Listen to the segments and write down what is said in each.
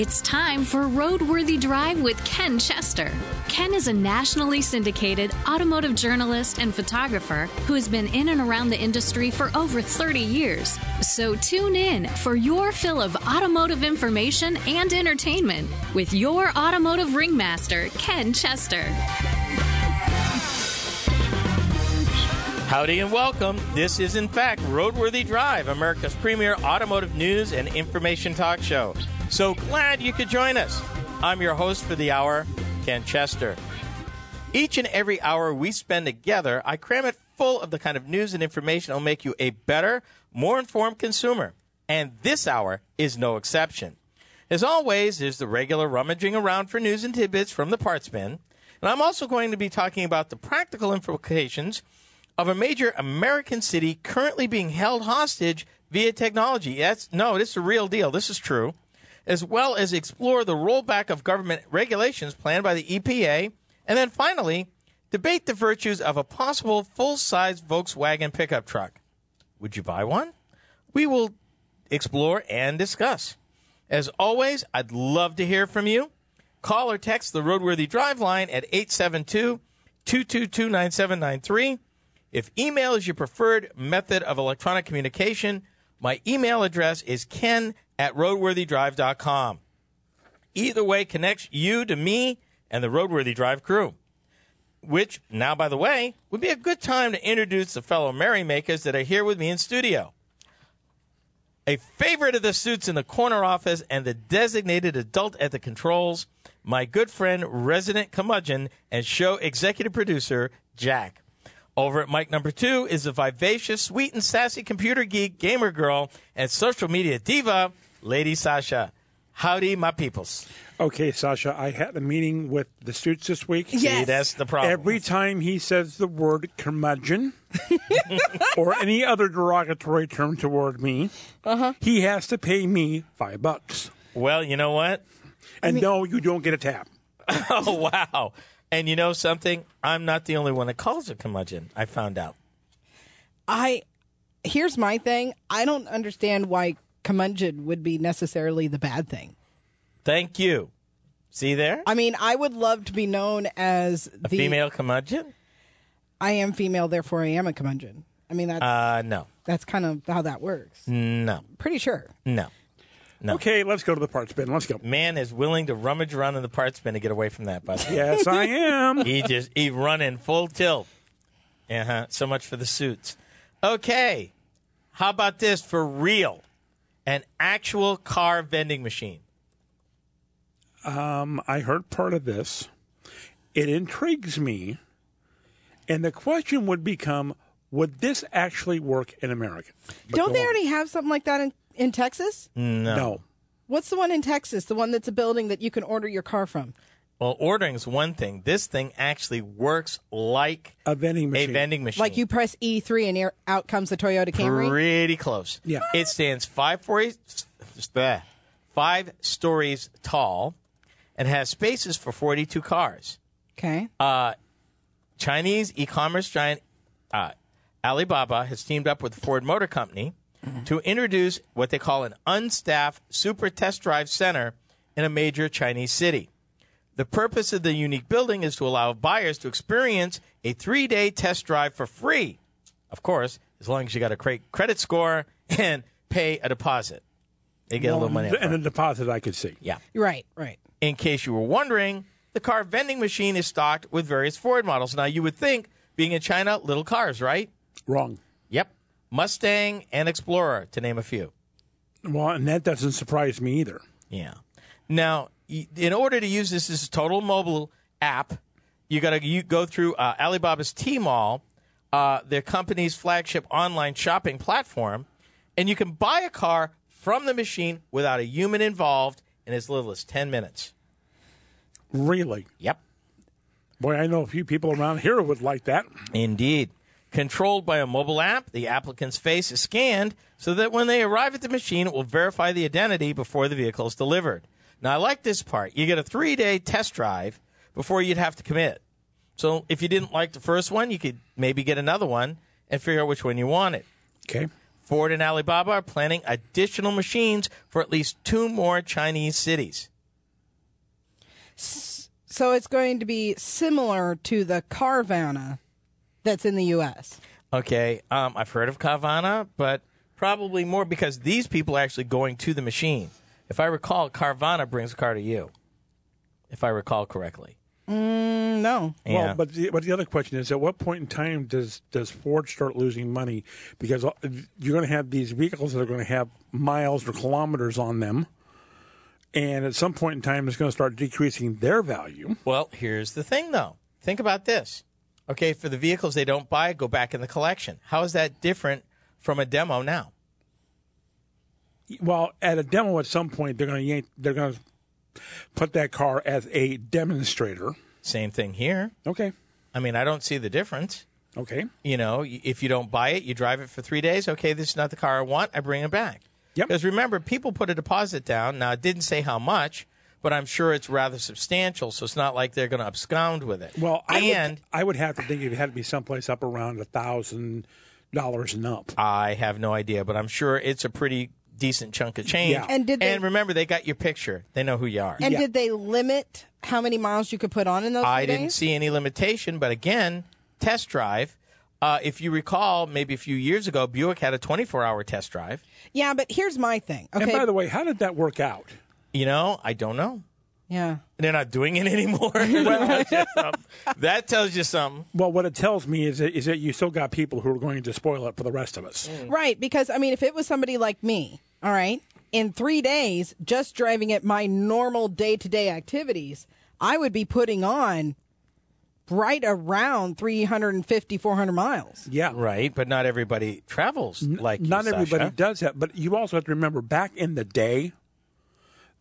It's time for Roadworthy Drive with Ken Chester. Ken is a nationally syndicated automotive journalist and photographer who has been in and around the industry for over 30 years. So tune in for your fill of automotive information and entertainment with your automotive ringmaster, Ken Chester. Howdy and welcome. This is, in fact, Roadworthy Drive, America's premier automotive news and information talk show. So glad you could join us. I'm your host for the hour, Ken Chester. Each and every hour we spend together, I cram it full of the kind of news and information that will make you a better, more informed consumer. And this hour is no exception. As always, there's the regular rummaging around for news and tidbits from the parts bin. And I'm also going to be talking about the practical implications of a major American city currently being held hostage via technology. Yes, no, this is a real deal. This is true. As well as explore the rollback of government regulations planned by the EPA. And then finally, debate the virtues of a possible full size Volkswagen pickup truck. Would you buy one? We will explore and discuss. As always, I'd love to hear from you. Call or text the Roadworthy Drive line at 872 222 9793. If email is your preferred method of electronic communication, my email address is ken at roadworthydrive.com. Either way connects you to me and the Roadworthy Drive crew. Which, now by the way, would be a good time to introduce the fellow merrymakers that are here with me in studio. A favorite of the suits in the corner office and the designated adult at the controls, my good friend, resident curmudgeon, and show executive producer, Jack. Over at mic number two is the vivacious, sweet, and sassy computer geek, gamer girl, and social media diva, Lady Sasha. Howdy, my peoples. Okay, Sasha, I had a meeting with the students this week. See, that's the problem. Every time he says the word curmudgeon or any other derogatory term toward me, Uh-huh. he has to pay me five bucks. well, you know what? And no, you don't get a tap. Oh, wow. And you know something? I'm not the only one that calls it curmudgeon. I found out. I here's my thing. I don't understand why curmudgeon would be necessarily the bad thing. Thank you. See there? I mean, I would love to be known as A the female curmudgeon? I am female, therefore I am a curmudgeon. I mean, that's Uh, no. that's kind of how that works. No. Pretty sure. No. No. Okay, let's go to the parts bin. Let's go. Man is willing to rummage around in the parts bin to get away from that, by the way. Yes, I am. he just he running full tilt. Uh huh. So much for the suits. Okay. How about this for real? An actual car vending machine. Um, I heard part of this. It intrigues me. And the question would become would this actually work in America? But Don't they on. already have something like that in, in Texas? No. No. What's the one in Texas? The one that's a building that you can order your car from? Well, ordering is one thing. This thing actually works like A vending a machine. vending machine. Like you press E3 and here, out comes the Toyota Camry? Pretty close. Yeah. It stands five stories, bleh, five stories tall, and has spaces for forty-two cars. Okay. Uh, Chinese e-commerce giant uh, Alibaba has teamed up with Ford Motor Company Mm-hmm. to introduce what they call an unstaffed super test drive center in a major Chinese city. The purpose of the unique building is to allow buyers to experience a three-day test drive for free. Of course, as long as you got a great credit score and pay a deposit. They get a little money. and the front. deposit I could see. Yeah. right, right. In case you were wondering, the car vending machine is stocked with various Ford models. Now, you would think, being in China, little cars, right? Wrong. Mustang and Explorer, to name a few. Well, and that doesn't surprise me either. Yeah. Now, in order to use this as a total mobile app, you got to go through uh, Alibaba's Tmall, uh, their company's flagship online shopping platform, and you can buy a car from the machine without a human involved in as little as 10 minutes. Really? Yep. Boy, I know a few people around here would like that. Indeed. Controlled by a mobile app, the applicant's face is scanned so that when they arrive at the machine, it will verify the identity before the vehicle is delivered. Now, I like this part. You get a three day test drive before you'd have to commit. So if you didn't like the first one, you could maybe get another one and figure out which one you wanted. Okay. Ford and Alibaba are planning additional machines for at least two more Chinese cities. So it's going to be similar to the Carvana that's in the U.S. Okay, um, I've heard of Carvana, but probably more because these people are actually going to the machine. If I recall, Carvana brings a car to you, if I recall correctly. Mm, no. Yeah. Well, but the, but the other question is, at what point in time does does Ford start losing money? Because uh, you're going to have these vehicles that are going to have miles or kilometers on them, and at some point in time, it's going to start decreasing their value. Well, here's the thing, though. Think about this. Okay, for the vehicles they don't buy, go back in the collection. How is that different from a demo now? Well, at a demo, at some point, they're going to yank, they're going to put that car as a demonstrator. Same thing here. Okay. I mean, I don't see the difference. Okay. You know, if you don't buy it, you drive it for three days. Okay, this is not the car I want. I bring it back. Yep. Because remember, people put a deposit down. Now, it didn't say how much, but I'm sure it's rather substantial. So it's not like they're going to abscond with it. Well, I and would, I would have to think it had to be someplace up around a thousand dollars and up. I have no idea, but I'm sure it's a pretty decent chunk of change. Yeah. And did they- and remember, they got your picture. They know who you are. And Yeah. did they limit how many miles you could put on in those? I three didn't days? see any limitation, but again, test drive. Uh, if you recall, maybe a few years ago, Buick had a 24-hour test drive. Yeah, but here's my thing. Okay. And by the way, how did that work out? You know, I don't know. yeah. They're not doing it anymore. that, tells you something. that tells you something. Well, what it tells me is that, is that you still got people who are going to spoil it for the rest of us. Mm. Right, because I mean, if it was somebody like me, all right, in three days, just driving at my normal day to day activities, I would be putting on right around 350, 400 miles. Yeah. Right, but not everybody travels like you, Not everybody Sasha. does that, but you also have to remember back in the day,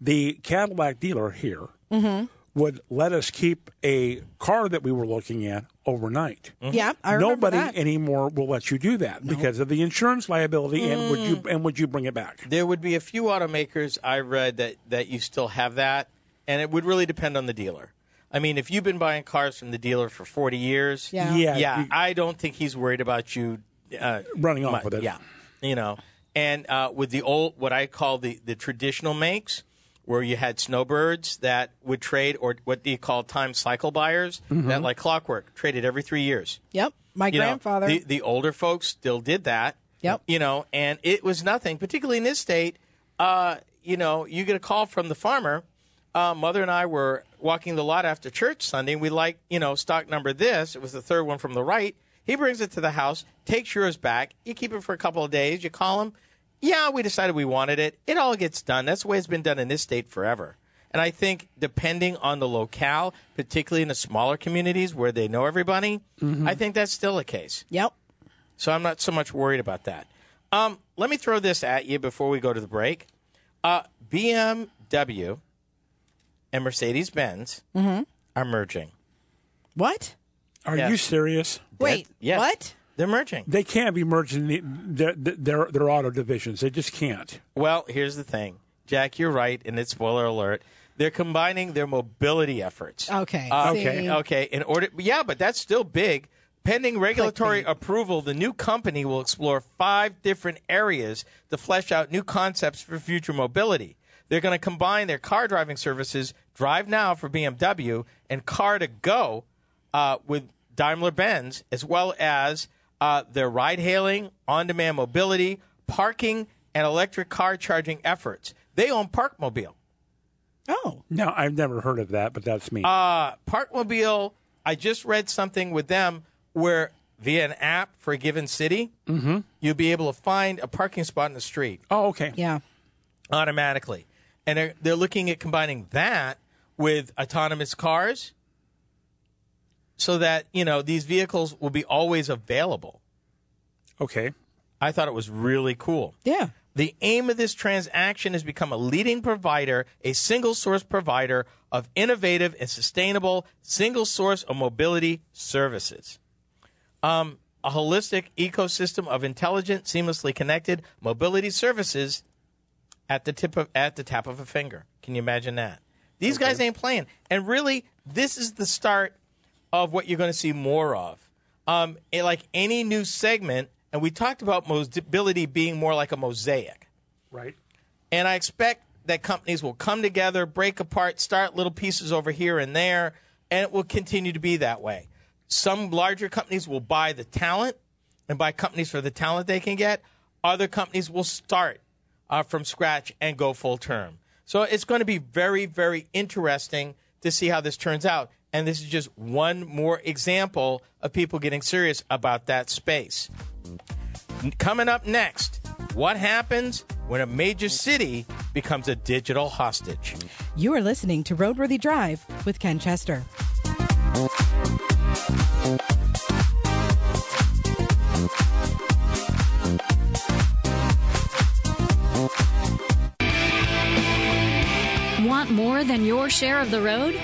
the Cadillac dealer here Mm-hmm. would let us keep a car that we were looking at overnight. Yeah, I remember Nobody that. anymore will let you do that because of the insurance liability and would you Mm. and would you bring it back? There would be a few automakers I read that, that you still have that, and it would really depend on the dealer. I mean, if you've been buying cars from the dealer for 40 years, Yeah. Yeah, yeah, you- I don't think he's worried about you uh, Running off mu- with it. Yeah, you know, and uh, with the old, what I call the the traditional makes, where you had snowbirds that would trade, or what do you call time cycle buyers, Mm-hmm. that like clockwork traded every three years. Yep, my You know, grandfather. the, the older folks still did that. Yep. You know, and it was nothing, particularly in this state. Uh, you know, you get a call from the farmer. Uh, Mother and I were walking the lot after church Sunday, and we like, you know, stock number this. It was the third one from the right. He brings it to the house, takes yours back. You keep it for a couple of days. You call him. Yeah, we decided we wanted it. It all gets done. That's the way it's been done in this state forever. And I think depending on the locale, particularly in the smaller communities where they know everybody, I think that's still the case. yep. So I'm not so much worried about that. Um, let me throw this at you before we go to the break. Uh, BMW and Mercedes Benz are merging. What? Are Yes. you serious? Wait, yes. what? They're merging. They can't be merging the, their, their their auto divisions. They just can't. Well, here's the thing, Jack. You're right, and it's spoiler alert. They're combining their mobility efforts. Okay. Uh, okay. Okay. In order, yeah, but that's still big. Pending regulatory approval, the new company will explore five different areas to flesh out new concepts for future mobility. They're going to combine their car driving services, Drive Now for BMW, and car2go uh, with Daimler Benz, as well as uh, their ride hailing, on demand mobility, parking, and electric car charging efforts. They own Parkmobile. Oh, No, I've never heard of that, but that's me. Uh, Parkmobile, I just read something with them where via an app for a given city, you'll be able to find a parking spot in the street oh, okay. yeah. automatically. And they're, they're looking at combining that with autonomous cars so that, you know, these vehicles will be always available. Okay. I thought it was really cool. Yeah. The aim of this transaction is become a leading provider, a single source provider of innovative and sustainable single source of mobility services. Um, a holistic ecosystem of intelligent, seamlessly connected mobility services at the tip of at the tap of a finger. Can you imagine that? These guys ain't playing, and really, this is the start of what you're going to see more of. um, it- like any new segment, and we talked about mobility being more like a mosaic. Right. And I expect that companies will come together, break apart, start little pieces over here and there, and it will continue to be that way. Some larger companies will buy the talent and buy companies for the talent they can get. Other companies will start uh, from scratch and go full term. So it's going to be very, very interesting to see how this turns out. And this is just one more example of people getting serious about that space. Coming up next, what happens when a major city becomes a digital hostage? You are listening to Roadworthy Drive with Ken Chester. Want more than your share of the road?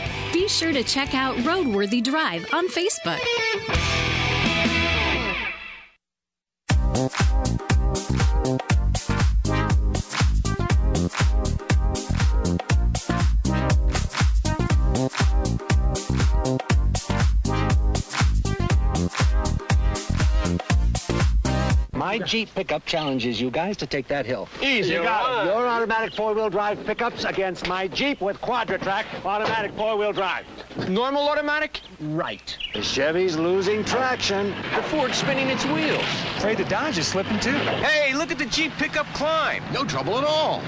Be sure to check out Roadworthy Drive on Facebook. Jeep pickup challenges you guys to take that hill. Easy, You got it. Your automatic four-wheel drive pickups against my Jeep with Quadra-Trac automatic four-wheel drive. Normal automatic? Right. The Chevy's losing traction. The Ford's spinning its wheels. Afraid the Dodge is slipping too. Hey, look at the Jeep pickup climb. No trouble at all.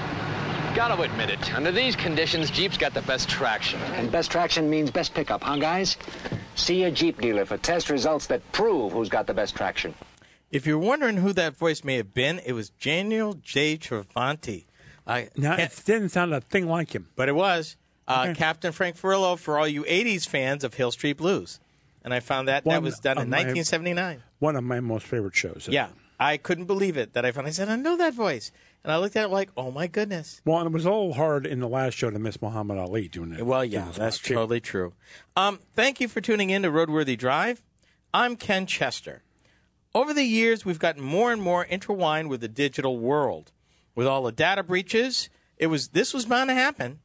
Gotta admit it. Under these conditions, Jeep's got the best traction. And best traction means best pickup, huh, guys? See a Jeep dealer for test results that prove who's got the best traction. If you're wondering who that voice may have been, it was Daniel J. Travanti. I Now, it didn't sound a thing like him. but it was uh, Captain Frank Furillo for all you 80s fans of Hill Street Blues. And I found that that was done in my- 1979. One of my most favorite shows. Yeah. I couldn't believe it that I found I said, I know that voice. And I looked at it like, oh my goodness. Well, and it was a little hard in the last show to miss Muhammad Ali doing it. Well, yeah, that's totally true. Um, thank you for tuning in to Roadworthy Drive. I'm Ken Chester. Over the years, we've gotten more and more intertwined with the digital world. With all the data breaches, it was this was bound to happen.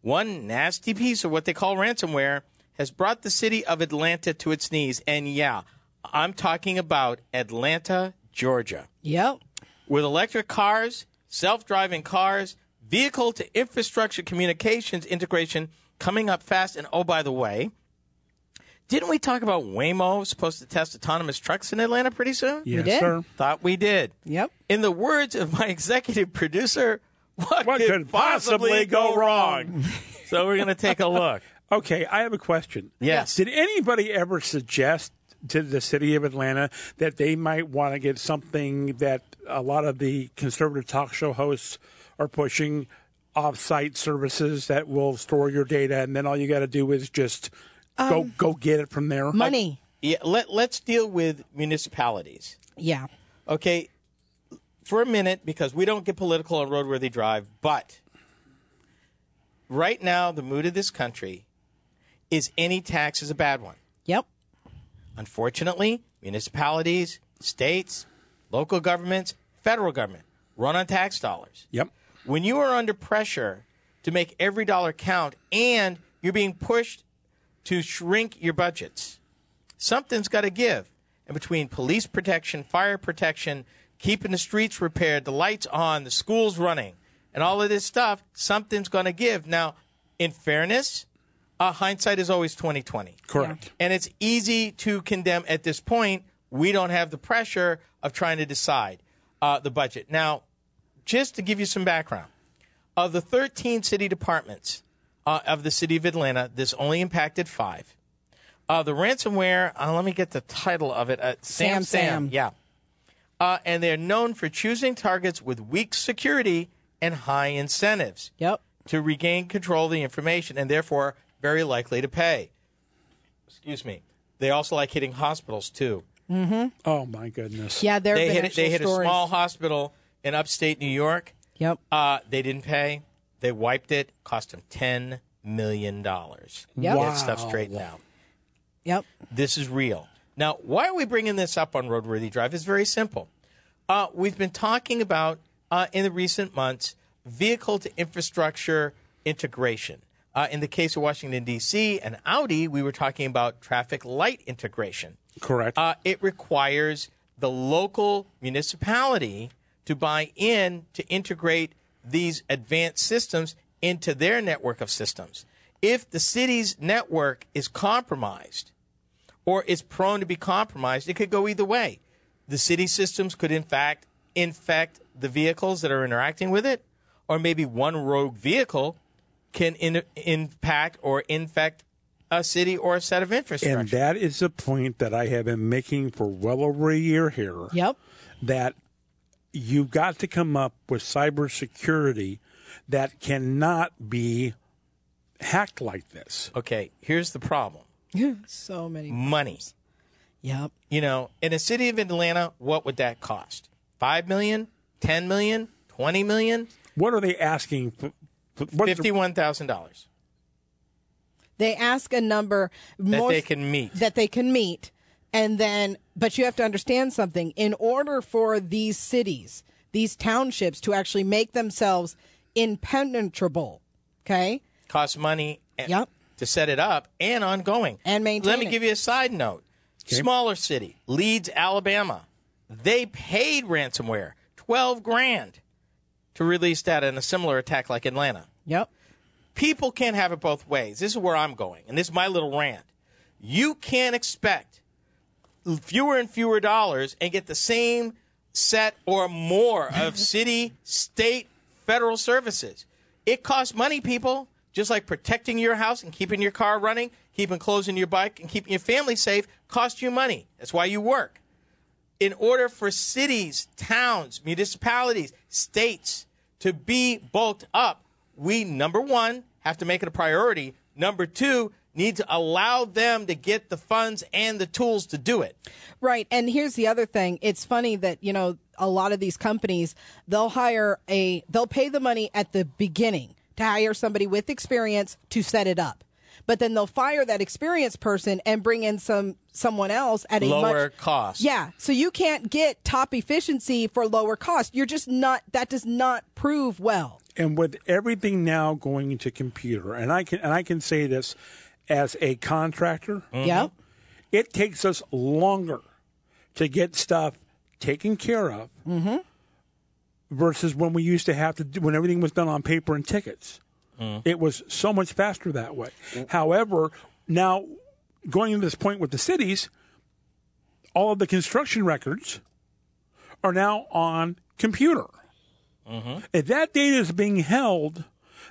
One nasty piece of what they call ransomware has brought the city of Atlanta to its knees. And yeah, I'm talking about Atlanta, Georgia Yep. with electric cars, self driving cars, vehicle to infrastructure communications integration coming up fast. And oh, by the way, didn't we talk about Waymo supposed to test autonomous trucks in Atlanta pretty soon? Yes, did. sir. Thought we did. Yep. In the words of my executive producer, what, What could, possibly go wrong? so we're going to take a look. Okay, I have a question. Yes. Did anybody ever suggest to the city of Atlanta that they might want to get something that a lot of the conservative talk show hosts are pushing off-site services that will store your data and then all you got to do is just go um, go get it from there? Money. Yeah, let, let's deal with municipalities. Yeah. Okay, for a minute, because we don't get political on Roadworthy Drive, but right now, the mood of this country is any tax is a bad one. Yep. Unfortunately, municipalities, states, local governments, federal government run on tax dollars. Yep. When you are under pressure to make every dollar count and you're being pushed to shrink your budgets, something's got to give. And between police protection, fire protection, keeping the streets repaired, the lights on, the schools running, and all of this stuff, something's going to give. Now, in fairness, uh, hindsight is always twenty twenty. Correct. And it's easy to condemn at this point. We don't have the pressure of trying to decide uh, the budget. Now, just to give you some background, of the 13 city departments uh, of the city of Atlanta, this only impacted five. Uh, the ransomware, uh, let me get the title of it. Uh, Sam Sam Sam. Yeah. Uh, and they're known for choosing targets with weak security and high incentives Yep. to regain control of the information and therefore very likely to pay. Excuse me. They also like hitting hospitals too. Mm-hmm. Oh my goodness. Yeah, They been hit they hit a small hospital in upstate New York. Yep. Uh, they didn't pay. They wiped it. Cost them ten million dollars. Yep. Get stuff straightened out. Yep. This is real. Now, why are we bringing this up on Roadworthy Drive? It's very simple. Uh, we've been talking about uh, in the recent months vehicle to infrastructure integration. Uh, in the case of Washington, D.C. and Audi, we were talking about traffic light integration. Correct. Uh, it requires the local municipality to buy in to integrate these advanced systems into their network of systems. If the city's network is compromised or is prone to be compromised, it could go either way. The city systems could, in fact, infect the vehicles that are interacting with it, or maybe one rogue vehicle can in, impact or infect a city or a set of infrastructure. and that is the point that I have been making for well over a year here. Yep. That you've got to come up with cybersecurity that cannot be hacked like this. okay, here's the problem So many. money. Yep. You know, in a city of Atlanta, what would that cost? Five million, ten million, twenty million, What are they asking? For, for- what's the- fifty-one thousand dollars They ask a number that most- they can meet. that they can meet and then but you have to understand something in order for these cities these townships to actually make themselves impenetrable okay Costs money and- Yep. to set it up and ongoing. And maintain Let me it. give you a side note. Smaller city, Leeds, Alabama. They paid ransomware twelve grand to release data in a similar attack like Atlanta. yep people can't have it both ways. This is where I'm going, and this is my little rant. You can't expect fewer and fewer dollars and get the same set or more of city, state, federal services. It costs money, people, just like protecting your house and keeping your car running, keeping clothes in your bike, and keeping your family safe costs you money. That's why you work in order for cities, towns, municipalities, states to be bulked up, we, number one, have to make it a priority. Number two, need to allow them to get the funds and the tools to do it. right and here's the other thing it's funny that you know a lot of these companies they'll hire a they'll pay the money at the beginning to hire somebody with experience to set it up but then they'll fire that experienced person and bring in some someone else at a Lower much, cost. Yeah, so you can't get top efficiency for lower cost. You're just not. That does not prove well. and with everything now going to computer, and I can and I can say this as a contractor, mm-hmm. Yep. it takes us longer to get stuff taken care of mm-hmm. versus when we used to have to do when everything was done on paper and tickets. Mm-hmm. It was so much faster that way. However, now going to this point with the cities, all of the construction records are now on computer. If that data is being held,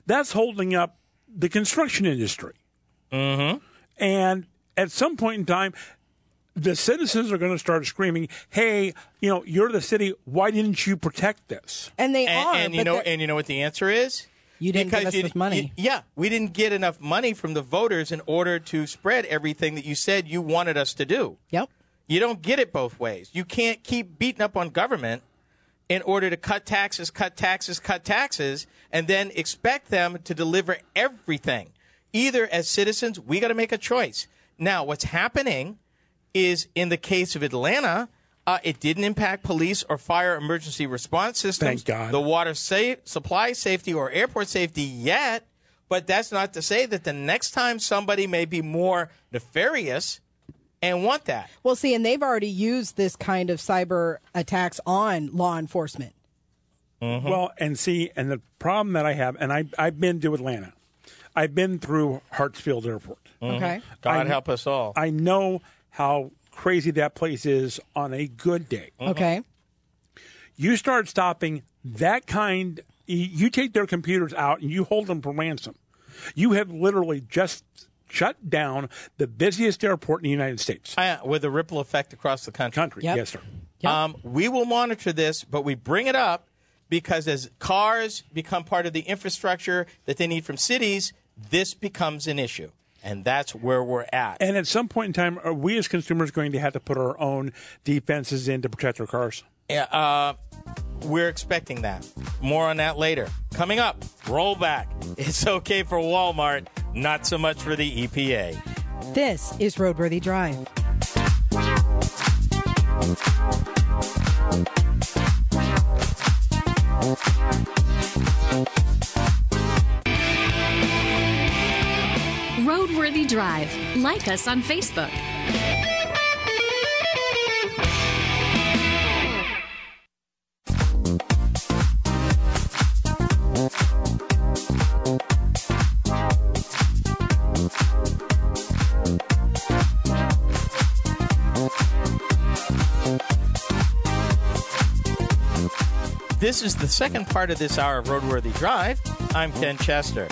that's holding up the construction industry. Mm-hmm. And at some point in time, the citizens are going to start screaming, "Hey, you know, you're the city. Why didn't you protect this?" And they And, are. and you know, and you know what the answer is? You didn't give us you- enough money. you- yeah, we didn't get enough money from the voters in order to spread everything that you said you wanted us to do. yep. You don't get it both ways. You can't keep beating up on government in order to cut taxes, cut taxes, cut taxes, and then expect them to deliver everything. Either as citizens, we got to make a choice. Now, what's happening is in the case of Atlanta, uh, it didn't impact police or fire emergency response systems, Thank God. the water sa- supply safety or airport safety yet. But that's not to say that the next time somebody may be more nefarious and want that. Well, see, and they've already used this kind of cyber attacks on law enforcement. Well, and see, and the problem that I have, and I, I've been to Atlanta, I've been through Hartsfield Airport. Okay. God I- help us all. I know how crazy that place is on a good day. Okay. You start stopping that kind, you take their computers out and you hold them for ransom. You have literally just shut down the busiest airport in the United States. Uh, with a ripple effect across the country. Country, Yep. yes, sir. Yep. Um, we will monitor this, but we bring it up because as cars become part of the infrastructure that they need from cities, this becomes an issue. And that's where we're at. And at some point in time, are we as consumers going to have to put our own defenses in to protect our cars? Yeah, uh, we're expecting that. More on that later. Coming up, rollback. It's okay for Walmart, not so much for the EPA. This is Roadworthy Drive. Drive. Like us on Facebook. This is the second part of this hour of Roadworthy Drive. I'm Ken Chester.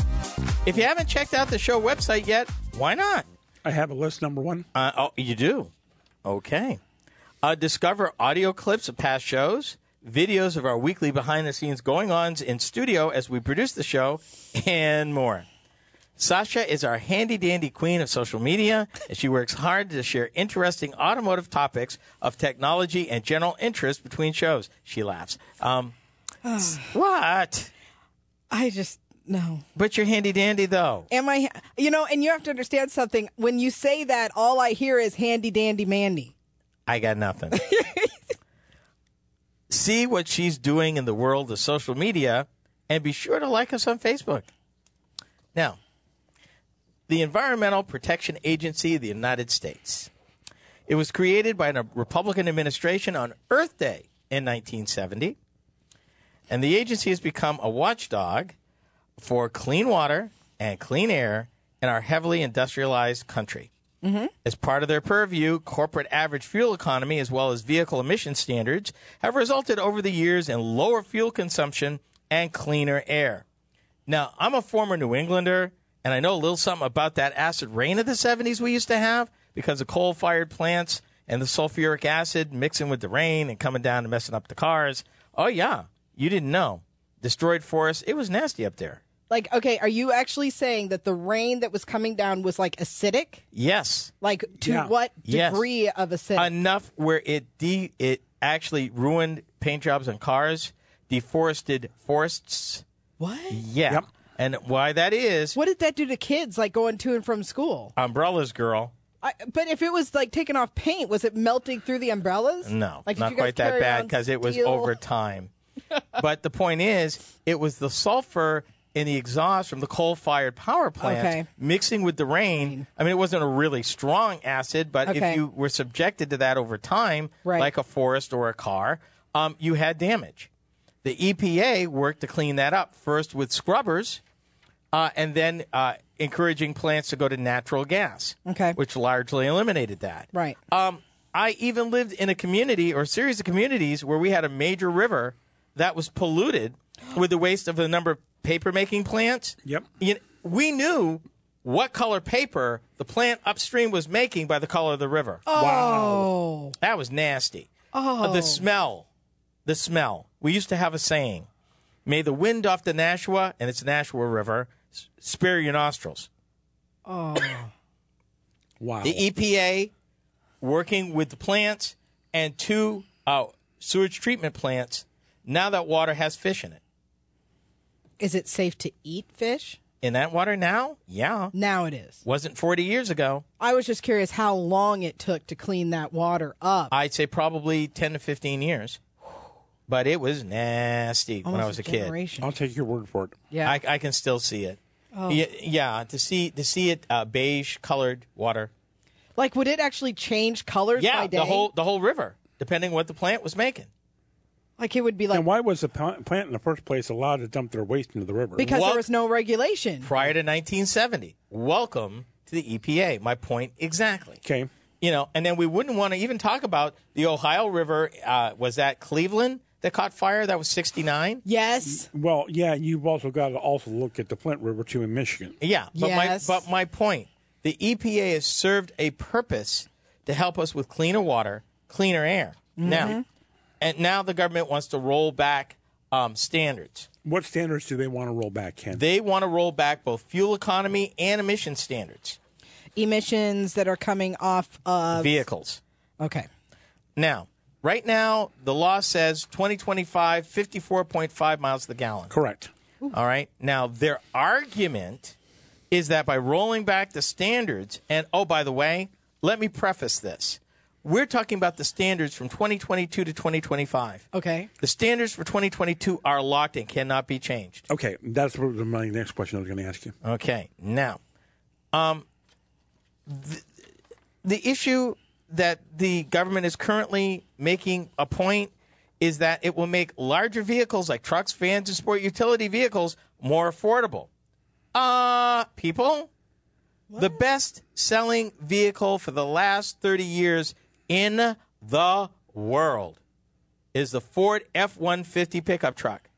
If you haven't checked out the show website yet, why not? I have a list number one. Uh, oh, you do? Okay. Uh, discover audio clips of past shows, videos of our weekly behind the scenes going ons in studio as we produce the show, and more. Sasha is our handy dandy queen of social media, and she works hard to share interesting automotive topics of technology and general interest between shows. She laughs. Um, what? I just no. But you're handy dandy, though. Am I? You know, and you have to understand something. When you say that, all I hear is handy dandy Mandy. I got nothing. See what she's doing in the world of social media and be sure to like us on Facebook. Now, the Environmental Protection Agency of the United States. It was created by a Republican administration on Earth Day in 1970. And the agency has become a watchdog for clean water and clean air in our heavily industrialized country. Mm-hmm. As part of their purview, corporate average fuel economy as well as vehicle emission standards have resulted over the years in lower fuel consumption and cleaner air. Now, I'm a former New Englander, and I know a little something about that acid rain of the 70s we used to have because of coal fired plants and the sulfuric acid mixing with the rain and coming down and messing up the cars. Oh, yeah. You didn't know. Destroyed forests. It was nasty up there. Like, okay, are you actually saying that the rain that was coming down was like acidic? Yes. Like to Yeah. what Yes. degree of acidic? enough where it de- it actually ruined paint jobs on cars, deforested forests. what? Yeah. Yep. And why that is What did that do to kids like going to and from school? umbrellas, girl. I, but if it was like taking off paint, was it melting through the umbrellas? No, like, did not you guys quite that carry bad around because it was steel? over time. but the point is, it was the sulfur in the exhaust from the coal-fired power plants Okay. mixing with the rain. I mean, it wasn't a really strong acid, but Okay. if you were subjected to that over time, Right. like a forest or a car, um, you had damage. The EPA worked to clean that up first with scrubbers, uh, and then uh, encouraging plants to go to natural gas, Okay. which largely eliminated that. Right. Um, I even lived in a community or series of communities where we had a major river that was polluted with the waste of a number of paper making plants. Yep. You we knew what color paper the plant upstream was making by the color of the river. Oh, That was nasty. Oh. the smell. The smell. We used to have a saying May the wind off the Nashua, and it's Nashua River, spare your nostrils. Oh. Wow. The EPA working with the plants and two uh, sewage treatment plants. Now that water has fish in it. Is it safe to eat fish? In that water now? Yeah. Now it is. Wasn't 40 years ago. I was just curious how long it took to clean that water up. I'd say probably 10 to 15 years. But it was nasty when I was a kid. I'll take your word for it. Yeah. I, I can still see it. Yeah, yeah, to see to see it uh, beige colored water. like, would it actually change colors Yeah, by day? the whole the whole river, depending what the plant was making. Like, it would be like And why was the plant in the first place allowed to dump their waste into the river? because Well- there was no regulation. prior to 1970. Welcome to the EPA. My point exactly. okay. You know, and then we wouldn't want to even talk about the Ohio River. Uh, was that Cleveland that caught fire? That was 69. Yes. Well, yeah, you've also got to also look at the Flint River too in Michigan. Yeah, but Yes. my but my point, the EPA has served a purpose to help us with cleaner water, cleaner air. Mm-hmm. Now, and now the government wants to roll back um, standards. What standards do they want to roll back, Ken? They want to roll back both fuel economy and emission standards. Emissions that are coming off of. Vehicles. Okay. Now, right now, the law says 2025, 54.5 miles to the gallon. Correct. All right. Now, their argument is that by rolling back the standards, and oh, by the way, let me preface this. We're talking about the standards from 2022 to 2025. Okay. The standards for 2022 are locked and cannot be changed. Okay, that's what was my next question I was going to ask you. Okay. Now, um, the, the issue that the government is currently making a point is that it will make larger vehicles like trucks, vans, and sport utility vehicles more affordable. Uh, people, the best selling vehicle for the last 30 years in the world is the Ford F 150 pickup truck.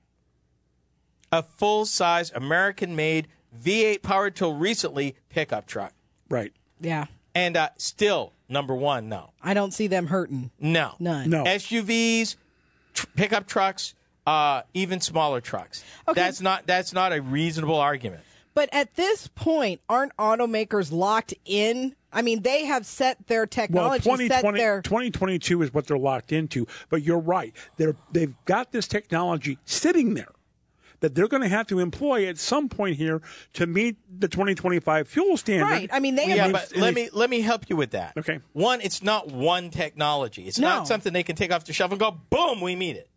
A full size American made V8 powered till recently pickup truck. Right. Yeah. And uh, still number one, no. I don't see them hurting. No. None. No. SUVs, tr- pickup trucks, uh, even smaller trucks. Okay. That's not that's not a reasonable argument. But at this point, aren't automakers locked in? I mean, they have set their Well, technology, set 2020, their 2022 is what they're locked into. But you're right. They're, they've got this technology sitting there that they're going to have to employ at some point here to meet the 2025 fuel standard. right. I mean, they Yeah, have but let me let me help you with that. Okay. One, it's not one technology. It's No. not something they can take off the shelf and go, boom, we meet it.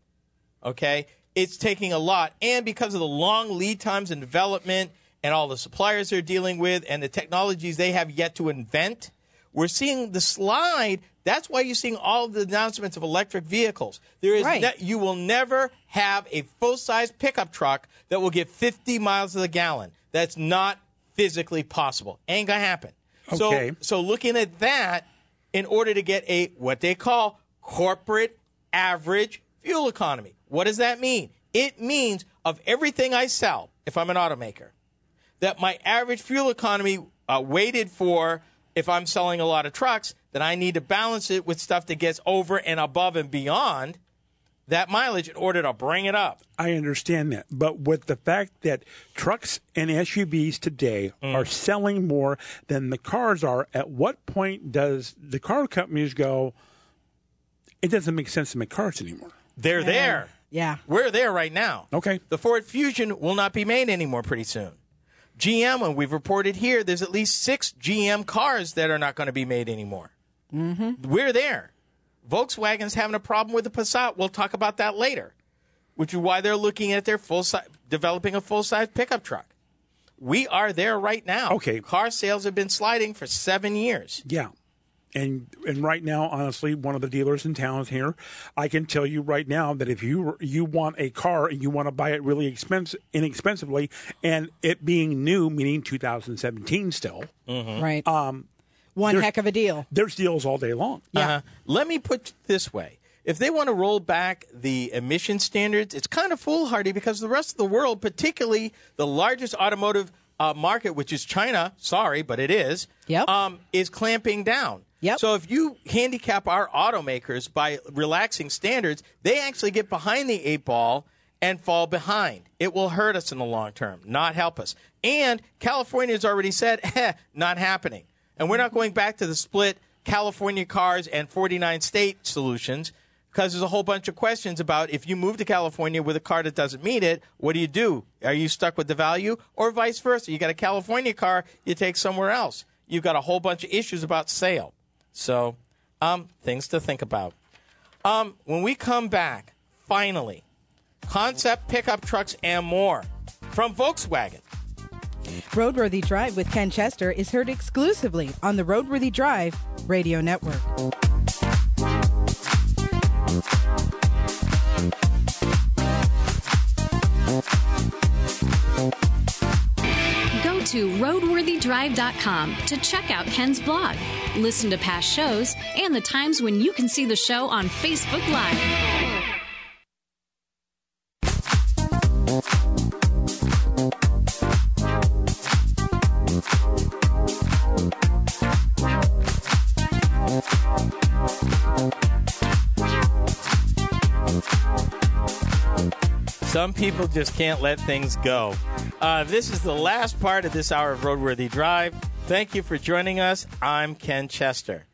Okay? It's taking a lot. And because of the long lead times in development and all the suppliers they're dealing with and the technologies they have yet to invent, we're seeing the slide. That's why you're seeing all the announcements of electric vehicles. There is Right. ne- you will never have a full size pickup truck that will get 50 miles to the gallon. That's not physically possible. Ain't gonna happen. Okay. So, so looking at that, in order to get a what they call corporate average fuel economy, what does that mean? It means of everything I sell, if I'm an automaker, that my average fuel economy uh, weighted for if I'm selling a lot of trucks, then I need to balance it with stuff that gets over and above and beyond that mileage in order to bring it up. I understand that. But with the fact that trucks and SUVs today Mm. are selling more than the cars are, at what point does the car companies go, it doesn't make sense to make cars anymore? They're there. Yeah. We're there right now. Okay. The Ford Fusion will not be made anymore pretty soon. GM, and we've reported here, there's at least six GM cars that are not going to be made anymore. Mm-hmm. We're there. Volkswagen's having a problem with the Passat. We'll talk about that later, which is why they're looking at their full size, developing a full size pickup truck. We are there right now. Okay. Car sales have been sliding for seven years. Yeah. And and right now, honestly, one of the dealers in town here, I can tell you right now that if you you want a car and you want to buy it really expensive, inexpensively, and it being new, meaning 2017 still, Right. Um, One heck of a deal. there's deals all day long. Uh-huh. Let me put it this way. If they want to roll back the emission standards, it's kind of foolhardy because the rest of the world, particularly the largest automotive uh, market, which is China, sorry, but it is, Yep. um, is clamping down. Yep. So if you handicap our automakers by relaxing standards, they actually get behind the eight ball and fall behind. It will hurt us in the long term, not help us. And California has already said, eh, not happening. And we're not going back to the split California cars and 49 state solutions because there's a whole bunch of questions about if you move to California with a car that doesn't meet it, what do you do? Are you stuck with the value or vice versa? You got a California car, you take somewhere else. You've got a whole bunch of issues about sale. So, um, things to think about. Um, when we come back, finally, concept pickup trucks and more from Volkswagen. Roadworthy Drive with Ken Chester is heard exclusively on the Roadworthy Drive Radio Network. Go to roadworthydrive.com to check out Ken's blog, listen to past shows, and the times when you can see the show on Facebook Live. Some people just can't let things go. Uh, this is the last part of this hour of Roadworthy Drive. Thank you for joining us. I'm Ken Chester.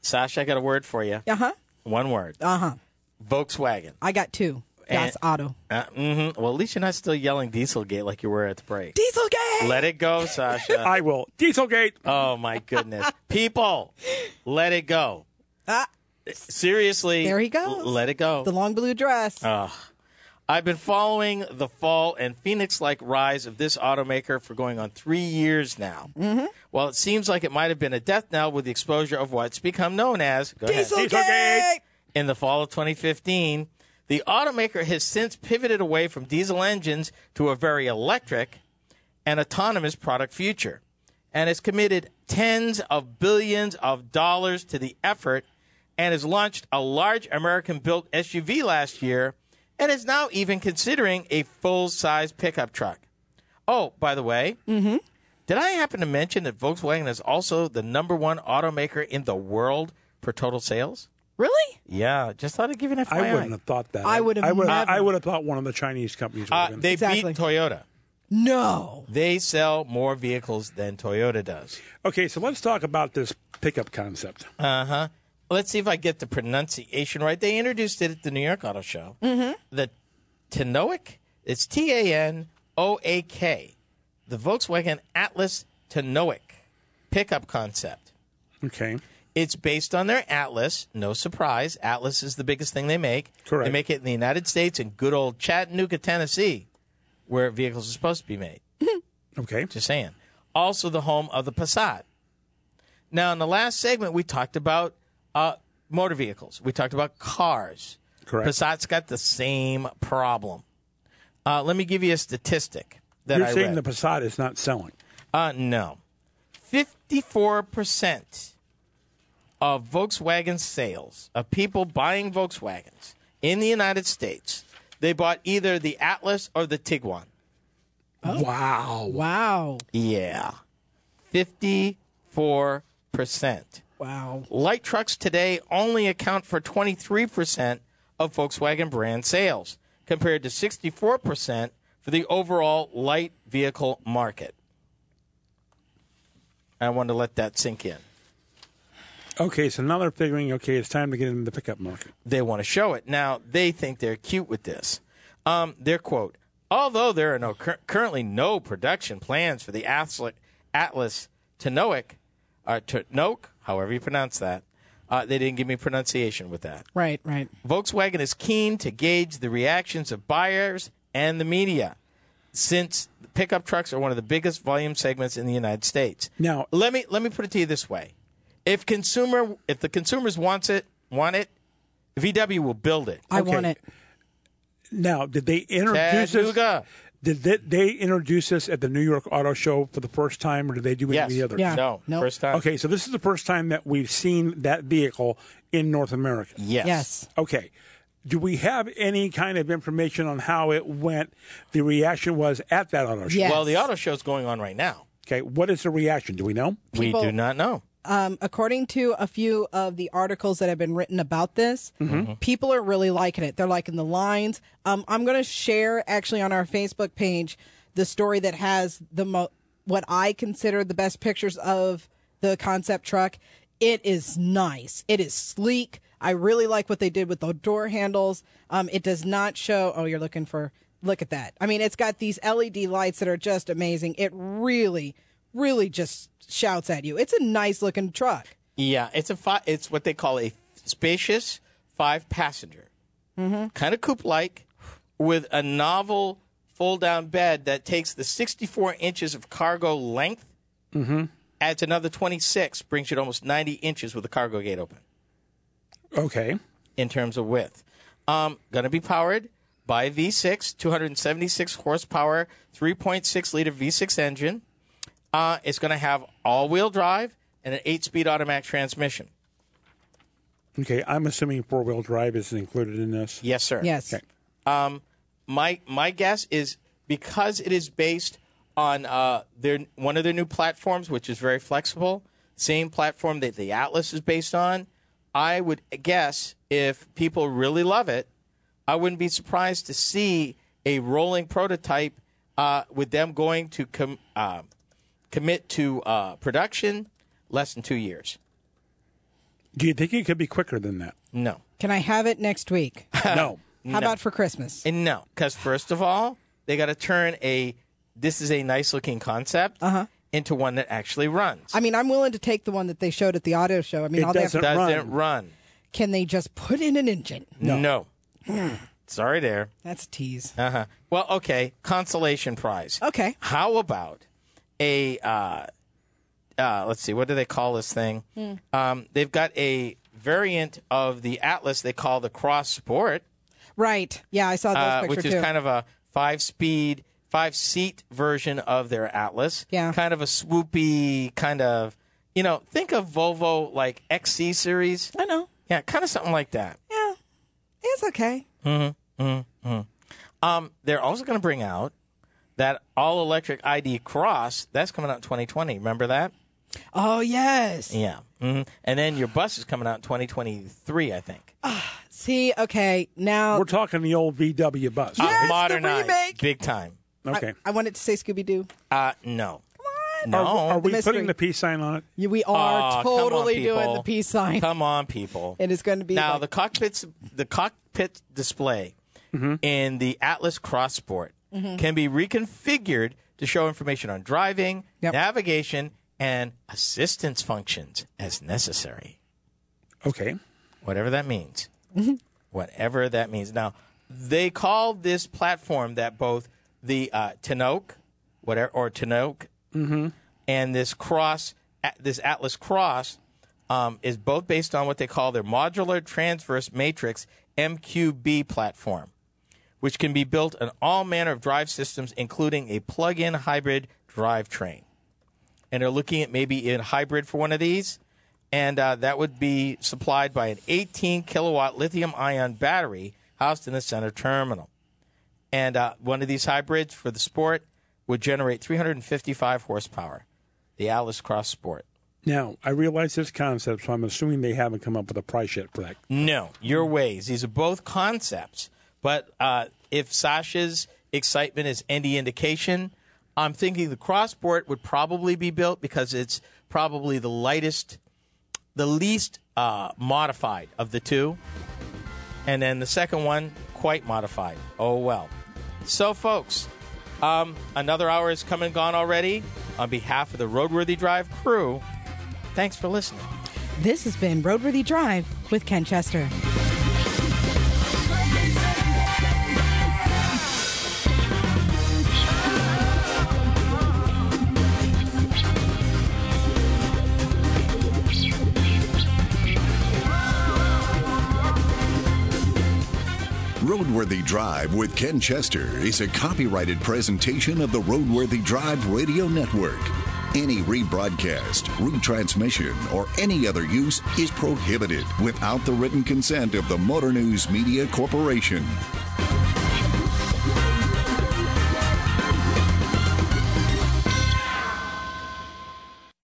Sasha, I got a word for you. Uh huh. One word. Uh huh. Volkswagen. I got two. Das Auto. Uh, hmm Well, at least you're not still yelling Dieselgate like you were at the break. Dieselgate. Let it go, Sasha. I will. Dieselgate. oh my goodness, people, let it go. Ah, Seriously, There he goes. l- Let it go. the long blue dress. Uh, I've been following the fall and phoenix like rise of this automaker for going on three years now. Mm-hmm. Well, it seems like it might have been a death knell with the exposure of what's become known as ahead. Dieselgate! in the fall of 2015. The automaker has since pivoted away from diesel engines to a very electric and autonomous product future and has committed tens of billions of dollars to the effort and has launched a large American built SUV last year and is now even considering a full size pickup truck. Oh, by the way, did I happen to mention that Volkswagen is also the number one automaker in the world for total sales? Really? Yeah, just thought I'd give you an FYI. I wouldn't have thought that. I would have I would. never. I would have thought one of the Chinese companies. Would Uh, have they Exactly. beat Toyota. No. They sell more vehicles than Toyota does. okay, so let's talk about this pickup concept. Uh huh. Let's see if I get the pronunciation right. They introduced it at the New York Auto Show. Mm-hmm. The Tanoak, it's T A N O A K, the Volkswagen Atlas Tanoak pickup concept. Okay. It's based on their Atlas. No surprise. Atlas is the biggest thing they make. Correct. They make it in the United States in good old Chattanooga, Tennessee, where vehicles are supposed to be made. Okay. Just saying. Also, the home of the Passat. Now, in the last segment, we talked about uh, motor vehicles. We talked about cars. Correct. Passat's got the same problem. Uh, let me give you a statistic that You're I saying read. the Passat is not selling. Uh, no. 54% of Volkswagen sales, of people buying Volkswagens in the United States, they bought either the Atlas or the Tiguan. Wow. Wow. Yeah. 54%. Wow. Light trucks today only account for 23% of Volkswagen brand sales, compared to 64% for the overall light vehicle market. I want to let that sink in. Okay, so now they're figuring. Okay, it's time to get into the pickup market. They want to show it. Now, they think they're cute with this. Um, their quote Although there are no cur- currently no production plans for the Atlas, Atlas Tanoic, or Tanoic, however you pronounce that, uh, they didn't give me pronunciation with that. Right, right. Volkswagen is keen to gauge the reactions of buyers and the media, since pickup trucks are one of the biggest volume segments in the United States. Now- let me let me put it to you this way: if consumer if the consumers wants it want it, VW will build it. I Okay. want it. Now, did they introduce? Chattanooga. Did they, they introduce this at the New York Auto Show for the first time, or did they do Yes. any other? Yeah. No. Nope. First time. Okay, so this is the first time that we've seen that vehicle in North America. Yes. Yes. Okay. Do we have any kind of information on how it went? The reaction was at that auto show. Yes. Well, the auto show is going on right now. Okay. What is the reaction? Do we know? People- we do not know. Um, according to a few of the articles that have been written about this, Mm-hmm. people are really liking it. They're liking the lines. Um, I'm going to share actually on our Facebook page the story that has the mo- what I consider the best pictures of the concept truck. It is nice. It is sleek. I really like what they did with the door handles. Um, it does not show. Oh, you're looking for. Look at that. I mean, it's got these LED lights that are just amazing. It really, really just shouts at you. It's a nice looking truck. Yeah, it's a fi- it's what they call a spacious five passenger, mm-hmm. kind of coupe like, with a novel fold down bed that takes the 64 inches of cargo length, adds another 26, brings you to almost 90 inches with the cargo gate open Okay. in terms of width. Um, going to be powered by a V6, 276 horsepower, 3.6 liter V6 engine. Uh, it's going to have all wheel drive and an eight speed automatic transmission. Okay. I'm assuming four wheel drive is included in this. Yes, sir. Yes. Okay. Um, my my guess is because it is based on uh, their one of their new platforms, which is very flexible, same platform that the Atlas is based on. I would guess if people really love it, I wouldn't be surprised to see a rolling prototype uh, with them going to com- uh, commit to uh, production less than two years. Do you think it could be quicker than that? No. Can I have it next week? no. How about for Christmas? And no, because first of all, they got to turn a this is a nice looking concept into one that actually runs. I mean, I'm willing to take the one that they showed at the auto show. I mean, It all they have doesn't to, doesn't run. run. can they just put in an engine? No. no. Sorry, there. That's a tease. Uh huh. Well, okay. Consolation prize. Okay. How about a? Uh, uh, let's see. What do they call this thing? Hmm. Um, they've got a variant of the Atlas they call the Cross Sport, Right. Yeah, I saw those uh, which is too. kind of a five-speed, five-seat version of their Atlas. Yeah. Kind of a swoopy kind of. You know, think of Volvo like XC series. I know. Yeah, kind of something like that. Yeah. It's okay. Hmm hmm hmm. Um, they're also going to bring out that all electric ID Cross. That's coming out in 2020. Remember that? Oh yes. Yeah. hmm And then your bus is coming out in 2023, I think. See, okay, now We're talking the old VW bus. Yes, the Modernized, remake. big time. okay. I wanted to say Scooby Doo. Uh, no. Come on. No. Are, are we mystery. putting the peace sign on it? Yeah, we are Aw, come on, totally doing the peace sign. Come on, people. It is going to be now like- the cockpits, the cockpit display in the Atlas Cross Sport can be reconfigured to show information on driving, Yep. navigation, and assistance functions as necessary. Okay. whatever that means. whatever that means. Now, they call this platform that both the uh, Tinoke, whatever, or Tinoke, and this cross, this Atlas Cross, um, is both based on what they call their modular transverse matrix MQB platform, which can be built on all manner of drive systems, including a plug-in hybrid drivetrain and they're looking at maybe a hybrid for one of these, and uh, that would be supplied by an 18 kilowatt lithium ion battery housed in the center terminal. And uh, one of these hybrids for the Sport would generate 355 horsepower. The Atlas Cross Sport. Now, I realize this concept, so I'm assuming they haven't come up with a price yet for that. No, your ways. These are both concepts. But uh, if Sasha's excitement is any indication, I'm thinking the Cross Sport would probably be built because it's probably the lightest, the least uh, modified of the two. And then the second one, quite modified. Oh, well. So, folks, um, another hour has come and gone already. On behalf of the Roadworthy Drive crew, thanks for listening. This has been Roadworthy Drive with Ken Chester. Roadworthy Drive with Ken Chester is a copyrighted presentation of the Roadworthy Drive Radio Network. Any rebroadcast, retransmission, or any other use is prohibited without the written consent of the Motor News Media Corporation.